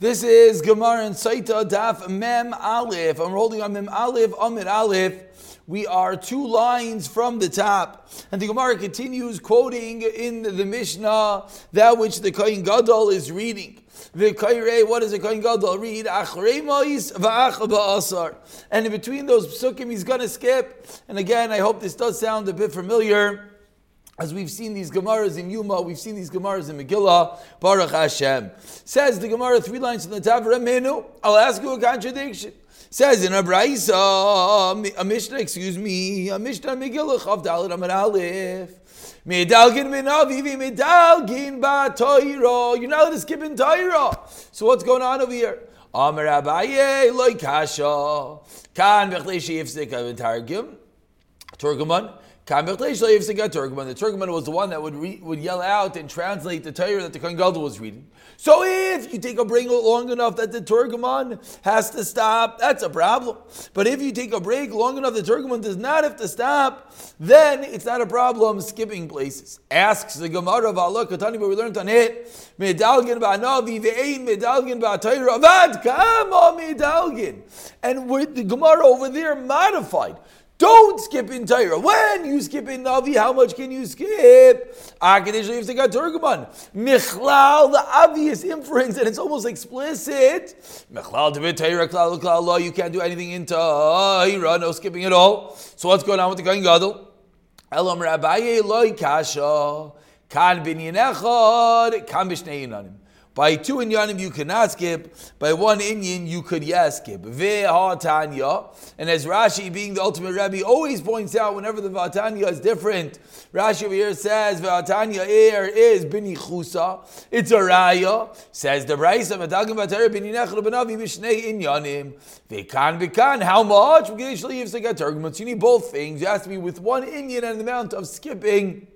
This is Gemara and Sotah Daf Mem Aleph. I'm holding on Mem Aleph, Amid Aleph. We are two lines from the top. And the Gemara continues quoting in the Mishnah that which the Kohen Gadol is reading. The Kairei, what does the Kohen Gadol read? And in between those psukim, he's going to skip. And again, I hope this does sound a bit familiar. As we've seen these Gemaras in Yuma, we've seen these Gemaras in Megillah, Baruch Hashem. Says the Gemara, three lines from the Tavra Menu. I'll ask you a contradiction. Says in a Braisa, a Mishnah, excuse me, a Mishnah Megillah, Chav Dalit Amar Aleph. Medalgin min avivi, medalgin ba toiro. You're not allowed to skip in Torah. So what's going on over here? Amar Abaye, loy kasha. Kan v'chlei she'ifzik avin targum. Turguman. The Turkman was the one that would re, would yell out and translate the Torah that the Kohen Gadol was reading. So if you take a break long enough that the Turkman has to stop, that's a problem. But if you take a break long enough the Turkman does not have to stop, then it's not a problem skipping places. Asks the Gemara of Allah, Katani, but we learned on it. And with the Gemara over there modified. Don't skip in Torah. When you skip in Navi, how much can you skip? Michlal, the obvious inference, and it's almost explicit. Michlal You can't do anything in Torah. No skipping at all. So what's going on with the Kohen Gadol? Elam Rabbaye loy kasha. Kan binyan echad. Kan b'shnei yunanim. By two inyanim you cannot skip. By one inyan you could yes skip. Ve'hatanya. And as Rashi, being the ultimate Rebbe, always points out whenever the Vatanya is different, Rashi over here says Vatanya air er is bini chusa. It's a raya. Says the Raisa Matagim Vatara bini nechel benavi b'shnei inyanim. Ve'kan ve'kan. How much? You need both things. You have to be with one inyan and the amount of skipping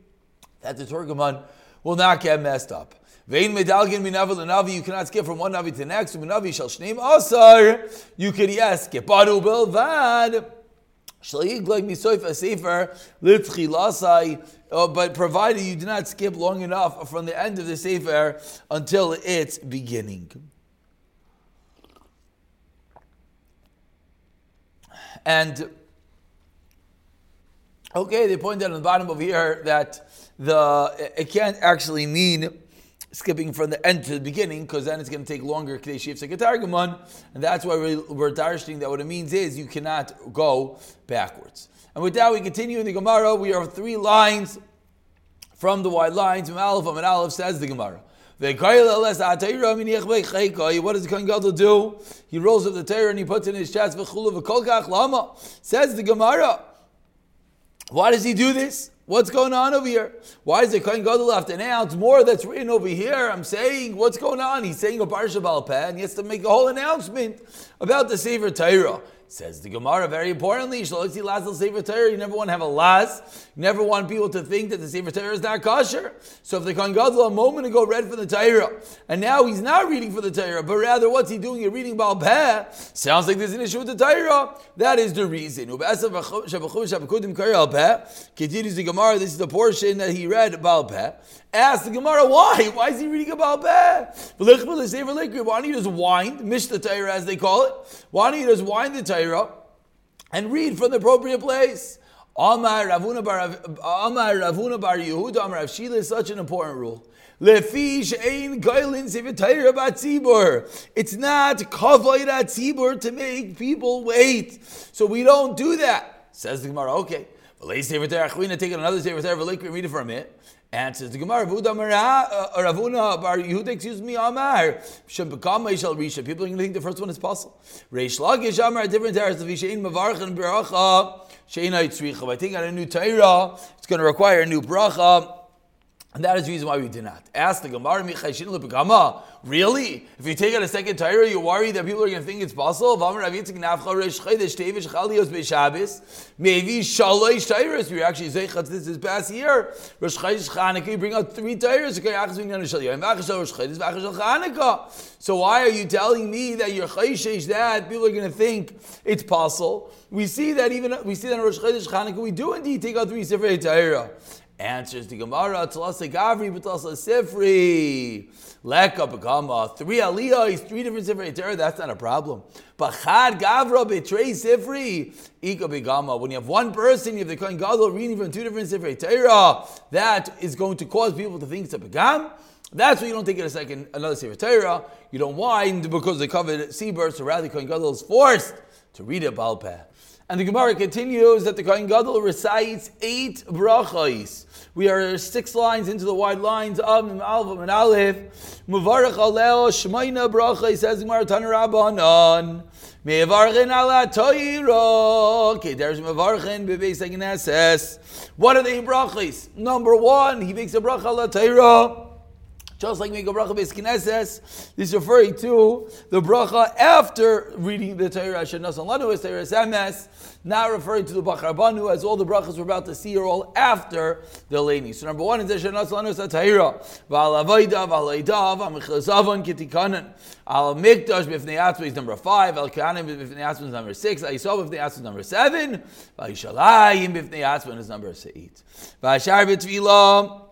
that the Turgaman will not get messed up. Vein medalgin minavi lenavi, you cannot skip from one navi to the next. Minavi shall shneim asar, you could yes skip. Baru belvad. Uh, but provided you do not skip long enough from the end of the sefer until its beginning. And okay, they point out on the bottom of here that the it can't actually mean skipping from the end to the beginning, because then it's going to take longer. And that's why we're, darshing that what it means is you cannot go backwards. And with that, we continue in the Gemara. We are three lines from the wide lines. From Aleph and Aleph says the Gemara. What does the Kohen Gadol do? He rolls up the Torah and he puts it in his chest. Says the Gemara. Why does he do this? What's going on over here? Why is the Kohen Gadol to announce more that's written over here? I'm saying, what's going on? He's saying a Parsha Balpeh, and he has to make a whole announcement about the Sefer Torah. Says the Gemara, very importantly, you never want to have a Laz. You never want people to think that the Sefer Torah is not kosher. So if the Kohen Gadol a moment ago read for the Torah, and now he's not reading for the Torah, but rather what's he doing? He's reading Baal Peh. Sounds like there's an issue with the Torah. That is the reason. Continues the Gemara, this is the portion that he read Baal Peh. Ask the Gemara, why? Why is he reading about Peh? Why don't you just wind, mish the Torah as they call it? Why don't you just wind the Torah and read from the appropriate place? Amar Rav Huna Bar Yehuda Amar Rav Shila is such an important rule. It's not tzibur to make people wait. So we don't do that. Says the Gemara. Okay. Take another sefer read it for a minute. Answers the Gemara, uh, Rav Huna Bar Yehuda, excuse me, Amar. Shem Bekama shall Risha. People are going to think the first one is possible. Reish Lakish Amar, different terrace, the Vishain Mavarch and Beracha, Sheina Yitzricha. I think on a new Torah, it's going to require a new bracha. And that is the reason why we did not. Ask the Gemara, Really? If you take out a second Torah, you're worried that people are going to think it's possible? Maybe shalosh We actually say this is past year. You bring out three Torahs. So why are you telling me that you're chayshish that people are going to think it's possible? We see that even we see that in Rosh Chodesh Chanukah we do indeed take out three Sefer Torah. Answers the Gemara, Talasa Gavri, Talasa Sifri. Leka Begama. Three Aliyahs, three different Sifri Torah, that's not a problem. But Chad Gavra Betray Sifri. Ika Begama. When you have one person, you have the Kohen Gadol reading from two different Sifri Torah, that is going to cause people to think it's a Begam. That's why you don't take it a second, another Sefer Torah. You don't wind because they covered sea so rather Kohen Gadol is forced to read it Balpeh. And the Gemara continues that the Kohen Gadol recites eight brachos. We are six lines into the wide lines of Alva and Aleph. Muvarach aleo shmeina bracha. He says Gemara Tanarabanan. Mevarchin ala toiro. Okay, there's mevarchin bebeis. What are the brachos? Number one, he makes a bracha ala toiro. Just like make a bracha base kineses, this is referring to the bracha after reading the Torah Shenas Lanu as Torah Samas, not referring to the Bacharabanu as all the brachas we're about to see are all after the Leni. So number one is Shenas Lanu as Torah, Val Avoida, Val Eidav, Amichazavon Kitikanan, Al Mikdash Bifnei Atzma is number five, Al Kahanim Bifnei Atzma is number six, Aisov Bifnei Atzma is number seven, Val Yishalayim Bifnei Atzma is number eight. Val Shar B'Tvilah,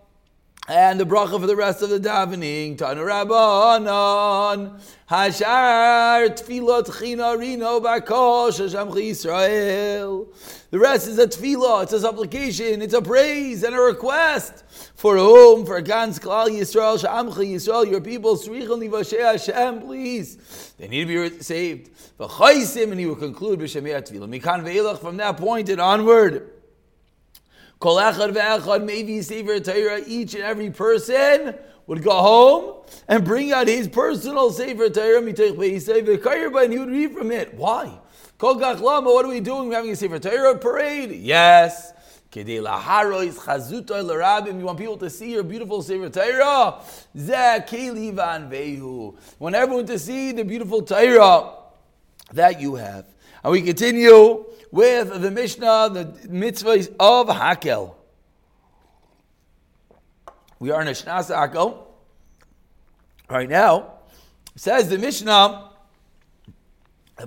and the bracha for the rest of the davening, Tanu Rabbanon, Hashar Tfilot China Rino Bakosh Hashem Yisrael. The rest is a tefillah, it's a supplication, it's a praise and a request. For whom? For Gans Klal Yisrael, Shamcha Yisrael, your people, Srichel Nivashe Hashem, please. They need to be saved. And he will conclude B'Shemei Tefillah. Mikan Ve'ilach, from that point and onward. Kol echad ve'echad maybe sefer Torah, each and every person would go home and bring out his personal sefer Torah, mitoich be'isei and he would read from it. Why? Kol gach lama, what are we doing? We're having a sefer Torah parade? Yes. You want people to see your beautiful Sefer Torah? Want everyone to see the beautiful Torah that you have. And we continue with the Mishnah, the mitzvahs of Hakel. We are in a Shnas Hakel. Right now, says the Mishnah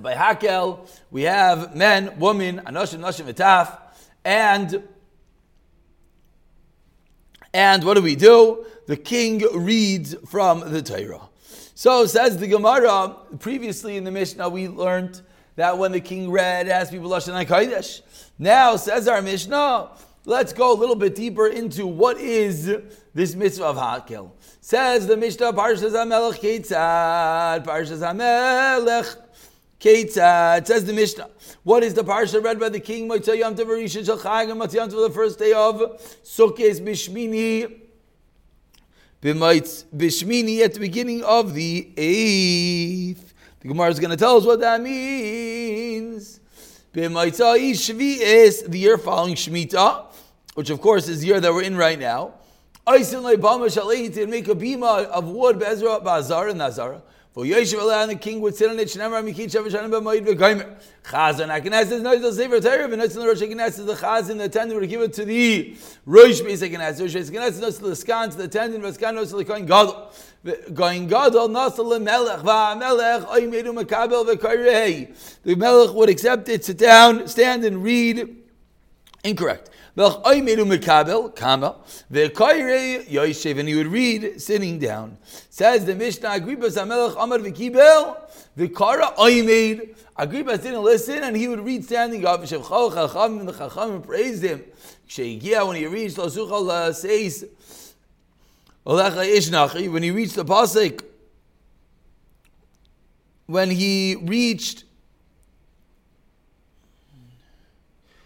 by Hakel we have men, women, Anoshim, Noshim, Etaf, and and what do we do? The king reads from the Torah. So says the Gemara. Previously in the Mishnah, we learned that when the king read, it be Lashon HaKodesh. Now, says our Mishnah, let's go a little bit deeper into what is this mitzvah of Hakel. Says the Mishnah, Parshas HaMelech Ketzad, Parshas HaMelech Ketzad. Says the Mishnah, what is the parsha read by the king? Motzei Yom Tov Rishon Shel Chag, and Motzei Yom Tov the first day of Sukkot Bishmini, Bishmini at the beginning of the eighth. The Gemara is going to tell us what that means. The year following Shemitah, which of course is the year that we're in right now. make a bima of wood, Bezra, Bazar, and Nazara. For Yeshiv Allah and the king would sit on it. Shnemar Mikit Shav Shanim B'Moed V'Goymer. Chazan the Sefer Torah. V'Notzin the Rosh Akeneses the Chazan the attendant would give it to the Rosh Beis Akeneses. Rosh Akeneses knows the Skan to the attendant. V'Skan knows the Kohen Gadol. Going Gadol Nasa LeMelech VaMelech Oymedu Mekabel V'Koyrei. The Melech would accept it, sit down, stand and read. Incorrect. And he would read sitting down. Says the Mishnah, Agrippas HaMelech Amar V'kibel, V'kara Oymed. Agrippas didn't listen and he would read standing up. Shevchol Chacham, the Chacham praised him. When he reached Losuchal says, when he reached the Pasik, when he reached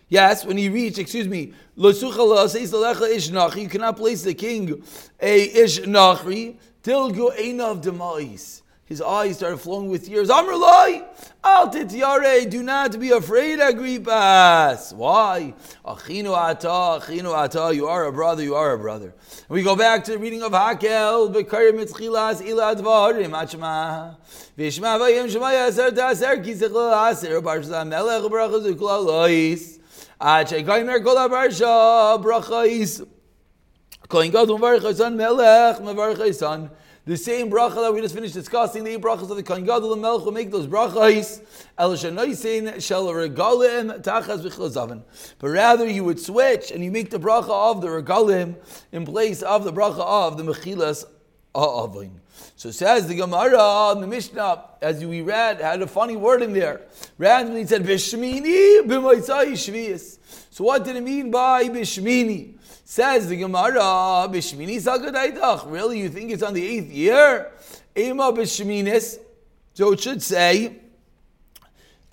Yes, when he reached, excuse me, you cannot place the king a ishnachri till go of demais. His eyes started flowing with tears. Amrulai, al tityare, do not be afraid, Agrippas. Why? Achinu ata, achinu ata, you are a brother, you are a brother. And we go back to the reading of Hakel, Bekar mitzchilas ilad varim, achma. Vishma vayim shemaya aser taser, kisech aser, barshza melech, brachas ukla lois. Son. Er the same bracha that we just finished discussing, the eight brachas of the Kohen Gadol and Melech will make those brachas. El shenoisin shel regalim tachas v'chlozavan. But rather you would switch and you make the bracha of the regalim in place of the bracha of the mechilas ha'avin. So says the Gemara the Mishnah, as we read, had a funny word in there. Randomly said, Bishmini b'moitzai shvius. So what did it mean by Bishmini? Says the Gemara, Bishmini Sagadaitach. Really, you think it's on the eighth year? Ema Bishminis. So it should say,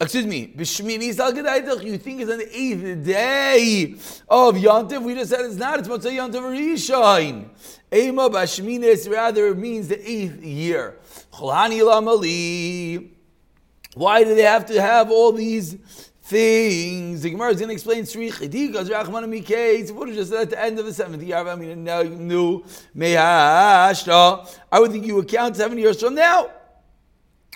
excuse me, Bishmini Sagadaitach. You think it's on the eighth day of Yontif? We just said it's not. It's Motzai Yontif Rishon. Ema Bashminis rather means the eighth year. Cholani Lamali. Why do they have to have all these things. The Gemara is going to explain Sri Chidikas Rachman Miketz. What is just at the end of the seventh year? I mean, now new Mehashta. I would think you would count seven years from now,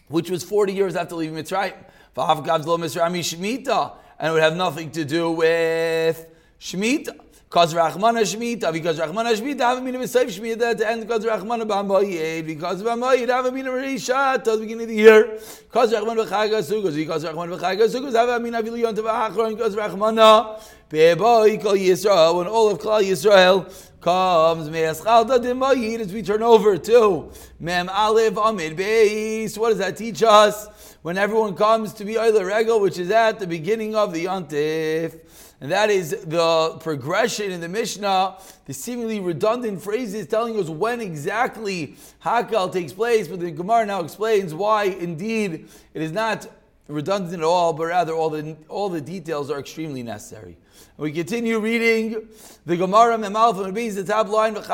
which was forty years after leaving Mitzrayim. And it would have nothing to do with Shemitah. Because Rachmana Shemitah, because Rachmana Shemitah, have a meaning of Seif Shemitah the end, because Rachmana Bambayid, because Bambayid, have a meaning of Rishat at the beginning of the year, because Rachmana B'chaga because Rachmana B'chaga Sukkos, have a meaning of Iliyon Tavachron, because Rachmana Be'boy Kol Yisrael, when all of Klal Yisrael comes, Me'eschalta Dimayid, as we turn over to Mem Aleph Amid Beis, what does that teach us? When everyone comes to be Oila Regal, which is at the beginning of the Yontif, and that is the progression in the Mishnah, the seemingly redundant phrases telling us when exactly Hakel takes place, but the Gemara now explains why indeed it is not redundant at all, but rather all the, all the details are extremely necessary. We continue reading the Gemara Memal from the top line, and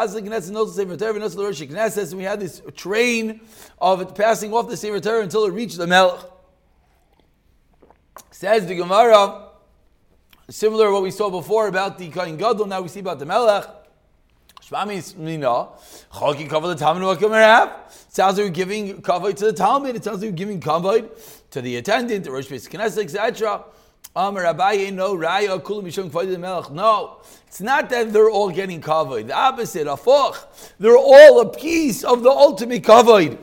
we had this train of passing off the Sefer Torah until it reached the Melech. Says the Gemara, Similar to what we saw before about the Kohen Gadol, now we see about the Melech. Sounds like we're giving kavod to the Talmud. It sounds like we're giving kavod to the attendant, the Rosh Knesset, etc. No, it's not that they're all getting kavod. The opposite, afoch. They're all a piece of the ultimate kavod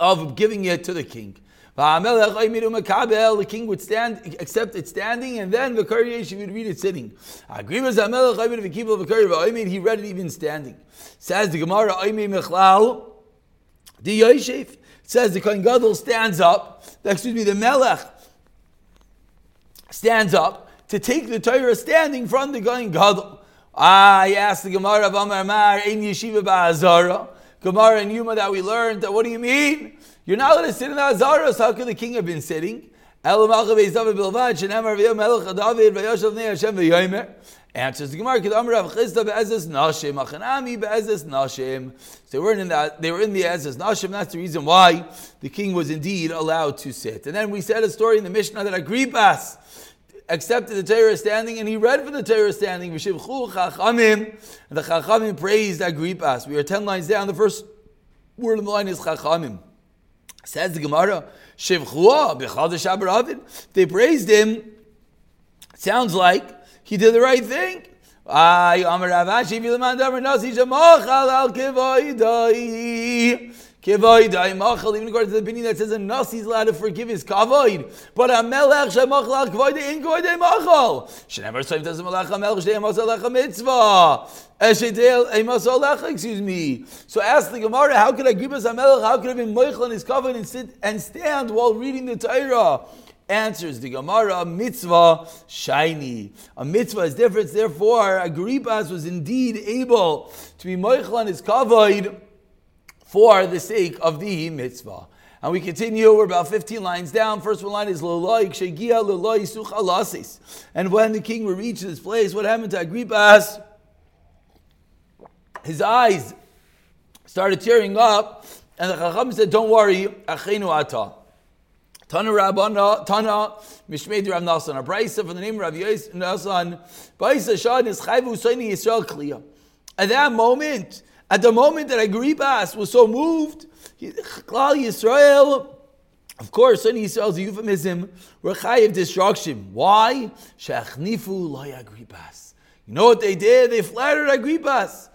of giving it to the king. The king would stand, accept it standing, and then the Kurdish would read it sitting. He read it even standing. Says the Gemara, says the Kohen Gadol stands up, excuse me, the Melech stands up to take the Torah standing from the Kohen Gadol. Ah, I asked the Gemara of Amar Mar, in Yeshiva Ba'azara, Gemara and Yuma that we learned, that what do you mean? You're not allowed to sit in the Azaros. How could the king have been sitting? Answers the Gemara, So they were in that they were in the Ezes Nashim. That's the reason why the king was indeed allowed to sit. And then we said a story in the Mishnah that Agrippas accepted the Torah standing and he read for the Torah standing. And the Chachamim praised Agrippas. We are ten lines down. The first word in the line is Chachamim. Says the Gemara, Shivchua. They praised him. Sounds like he did the right thing. Ay, Amar Rav Ashi, Vilaman Damar Nasi, Jamachal al Kivoidai. Kivoidai Machal, even according to the opinion that says a Nasi is allowed to forgive his Kavoid. But a Melech Shemachal al Kivoidai, in Kivoidai Machal. Shenever Soim does Melech HaMelech, Shdei Masalecha Mitzvah excuse me. So ask the Gemara, how could Agrippas HaMelech, how could have been Moichel in his covenant and sit and stand while reading the Torah? Answers the Gemara, mitzvah shiny. A mitzvah is different, therefore Agrippas was indeed able to be Moichel on his covenant for the sake of the mitzvah. And we continue, we're about 15 lines down. First one line is Leloi Kshegia Leloi Suchalasis. And when the king would reach this place, what happened to Agrippas? his eyes started tearing up, and the Chacham said, Don't worry, Achenu Ata. Tana Rabbana, Tana, Mishmeid Rav Nasan, a Braisa from the name of Rav Nasan, Braisa Shad is Chayvu Saini Yisrael Kliya. At that moment, at the moment that Agrippas was so moved, Klal Yisrael, of course, Saini Yisrael is a euphemism, were Chayiv destruction. Why? Shechnifu Loy Agrippas. You know what they did? They flattered Agrippas.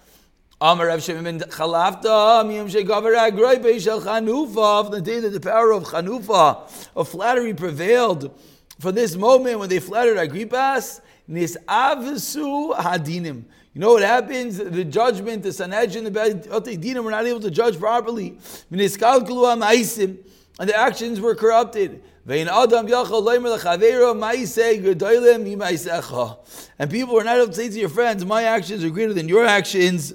Amar Rav Shimon Chalafta, Miyam Shegavar Agroi Beishel Chanufa, from the day that the power of Chanufa, of flattery prevailed, for this moment when they flattered Agrippas, Nisavisu Hadinim. You know what happens? The judgment, the Sanhedrin, the Dinim were not able to judge properly. And the actions were corrupted. And people were not able to say to your friends, My actions are greater than your actions.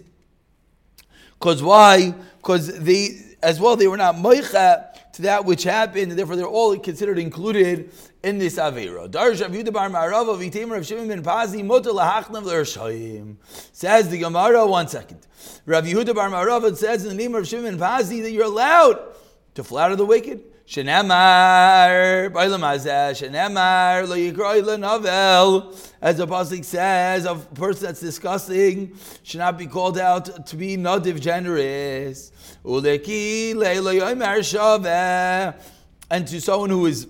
Because why? Because they, as well, they were not moicha to that which happened, and therefore they're all considered included in this avera. Darsh Yehuda Bar Ma'arava v'Item Rav Shimon ben Pazi. Says the Gemara. One second. Rav Yehuda Bar Ma'arava says in the name of Shimon ben Pazi that you're allowed to flatter the wicked. Shenemar, Shenemar, Novel, as the Pasuk says, a person that's disgusting should not be called out to be nadiv generous. Uleki Shaveh, and to someone who is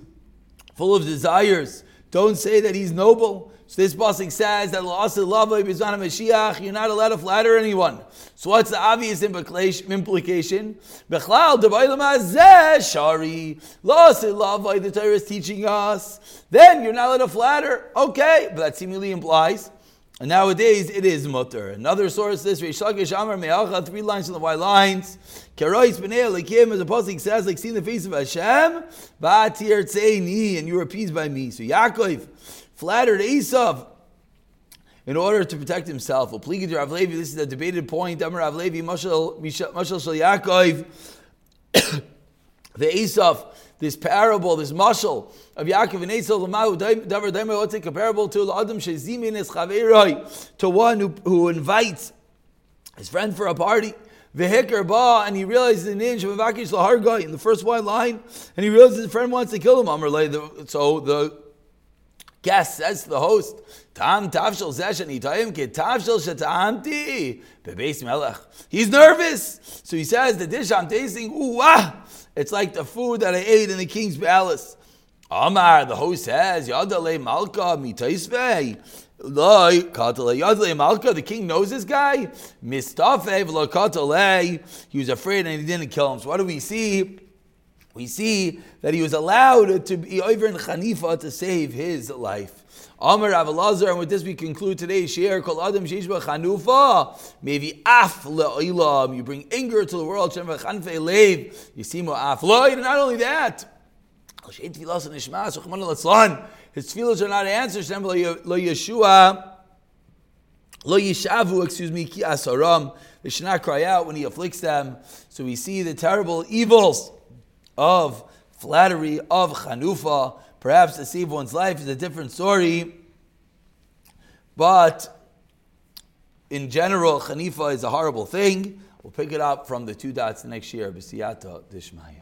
full of desires, don't say that he's noble. So this pasuk says that Mashiach, you're not allowed to flatter anyone. So what's the obvious implication? Shari, the Torah is teaching us. Then you're not allowed to flatter. Okay, but that seemingly implies. And nowadays it is mutter. Another source this three lines from the white lines. Kerois b'nei elikim, as the pasuk says, like seeing the face of Hashem, ba'atir tzeini, and you are appeased by me. So Yaakov flattered Esav in order to protect himself. Rav Levi, this is a debated point. Amar Rav Levi, Mashal Shal Yaakov, the Esav, this parable, this mashal of Yaakov and Esav, Davar Daimah, what's it comparable to? Adam Shezimin es to one who, who invites his friend for a party. Vehikar ba, and he realizes the name Shemavakish Lahargai in the first white line, and he realizes his friend wants to kill him. So the guest says to the host, Tam tavshel ke melech. He's nervous, so he says the dish I'm tasting, ooh ah, it's like the food that I ate in the king's palace. Amar, the host says, Yadale malka mitaisvei. Malka. The king knows this guy. He was afraid and he didn't kill him. So what do we see? We see that he was allowed to be over in Hanifa to save his life. Amar Avalazar, and with this we conclude today's share. Kol Adam Shishba Chanufa, maybe af le'ilam. You bring anger to the world. Shem v'chanfe leiv. You see more af And not only that, his tefillos are not answered. Shem lo Yeshua. Lo excuse me, ki asaram. They should not cry out when he afflicts them. So we see the terrible evils of flattery, of chanufa. Perhaps to save one's life is a different story. But in general, chanifa is a horrible thing. We'll pick it up from the two dots next year. B'siyata dishmaya.